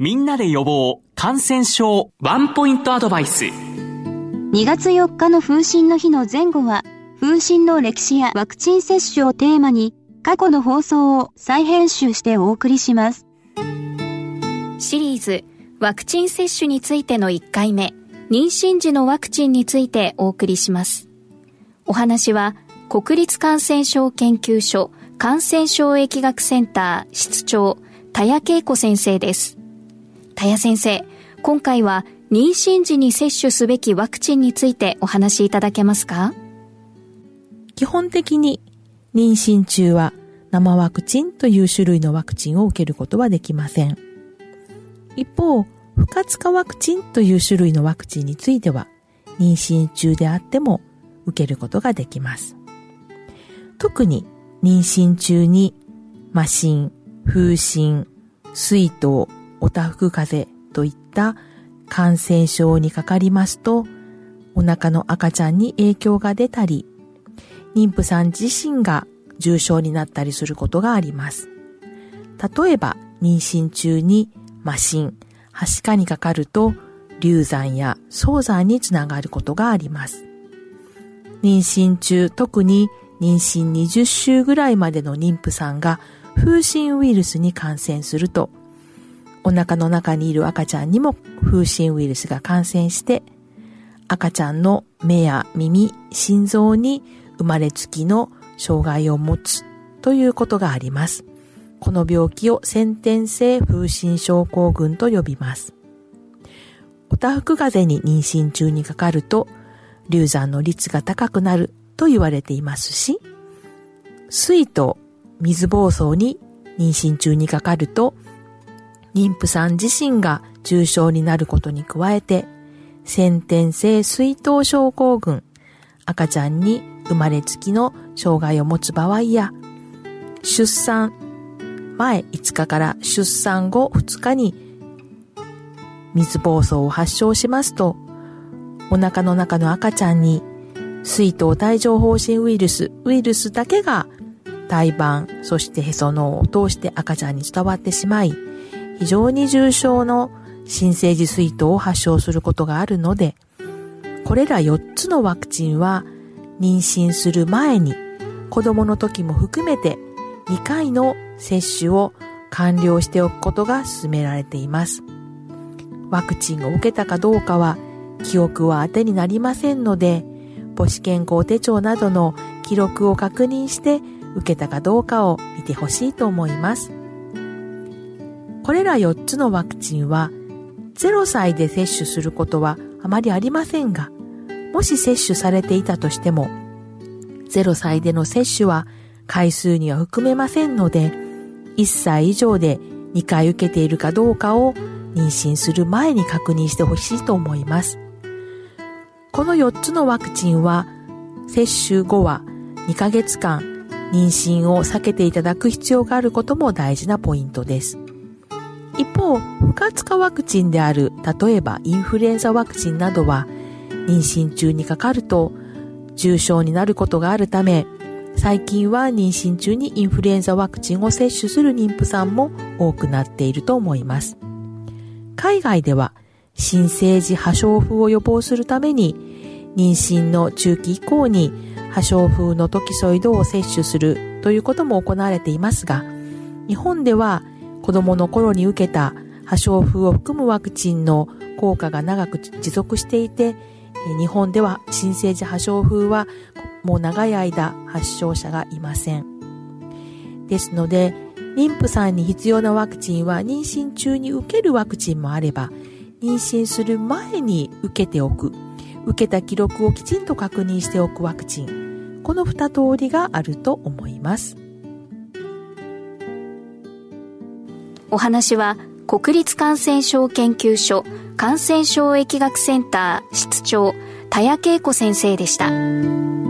みんなで予防感染症ワンポイントアドバイス。2月4日の風疹の日の前後は風疹の歴史やワクチン接種をテーマに過去の放送を再編集してお送りします。シリーズワクチン接種についての1回目妊娠時のワクチンについてお送りします。お話は国立感染症研究所感染症疫学センター室長田谷恵子先生です田谷先生、今回は妊娠時に接種すべきワクチンについてお話しいただけますか？基本的に妊娠中は生ワクチンという種類のワクチンを受けることはできません。一方、不活化ワクチンという種類のワクチンについては妊娠中であっても受けることができます。特に妊娠中に麻疹、風疹、水筒、おたふく風邪といった感染症にかかりますと、お腹の赤ちゃんに影響が出たり、妊婦さん自身が重症になったりすることがあります。例えば、妊娠中に麻疹、はしかにかかると、流産や早産につながることがあります。妊娠中、特に妊娠20週ぐらいまでの妊婦さんが風疹ウイルスに感染すると、お腹の中にいる赤ちゃんにも風疹ウイルスが感染して、赤ちゃんの目や耳、心臓に生まれつきの障害を持つということがあります。この病気を先天性風疹症候群と呼びます。おたふく風邪に妊娠中にかかると、流産の率が高くなると言われていますし、水と水疱瘡に妊娠中にかかると、妊婦さん自身が重症になることに加えて、先天性水頭症候群、赤ちゃんに生まれつきの障害を持つ場合や、出産前5日から出産後2日に水疱瘡を発症しますと、お腹の中の赤ちゃんに水頭帯状疱疹ウイルス、ウイルスだけが胎盤、そしてへその緒を通して赤ちゃんに伝わってしまい、非常に重症の新生児水筒を発症することがあるので、これら4つのワクチンは妊娠する前に子供の時も含めて2回の接種を完了しておくことが勧められています。ワクチンを受けたかどうかは記憶は当てになりませんので、母子健康手帳などの記録を確認して受けたかどうかを見てほしいと思います。これら4つのワクチンは0歳で接種することはあまりありませんが、もし接種されていたとしても、0歳での接種は回数には含めませんので、1歳以上で2回受けているかどうかを妊娠する前に確認してほしいと思います。この4つのワクチンは、接種後は2ヶ月間妊娠を避けていただく必要があることも大事なポイントです。一方、不活化ワクチンである、例えばインフルエンザワクチンなどは、妊娠中にかかると重症になることがあるため、最近は妊娠中にインフルエンザワクチンを接種する妊婦さんも多くなっていると思います。海外では、新生児破傷風を予防するために、妊娠の中期以降に破傷風のトキソイドを接種するということも行われていますが、日本では子供の頃に受けた破傷風を含むワクチンの効果が長く持続していて、日本では新生児破傷風はもう長い間発症者がいません。ですので、妊婦さんに必要なワクチンは妊娠中に受けるワクチンもあれば、妊娠する前に受けておく、受けた記録をきちんと確認しておくワクチン、この二通りがあると思います。お話は国立感染症研究所感染症疫学センター室長田谷恵子先生でした。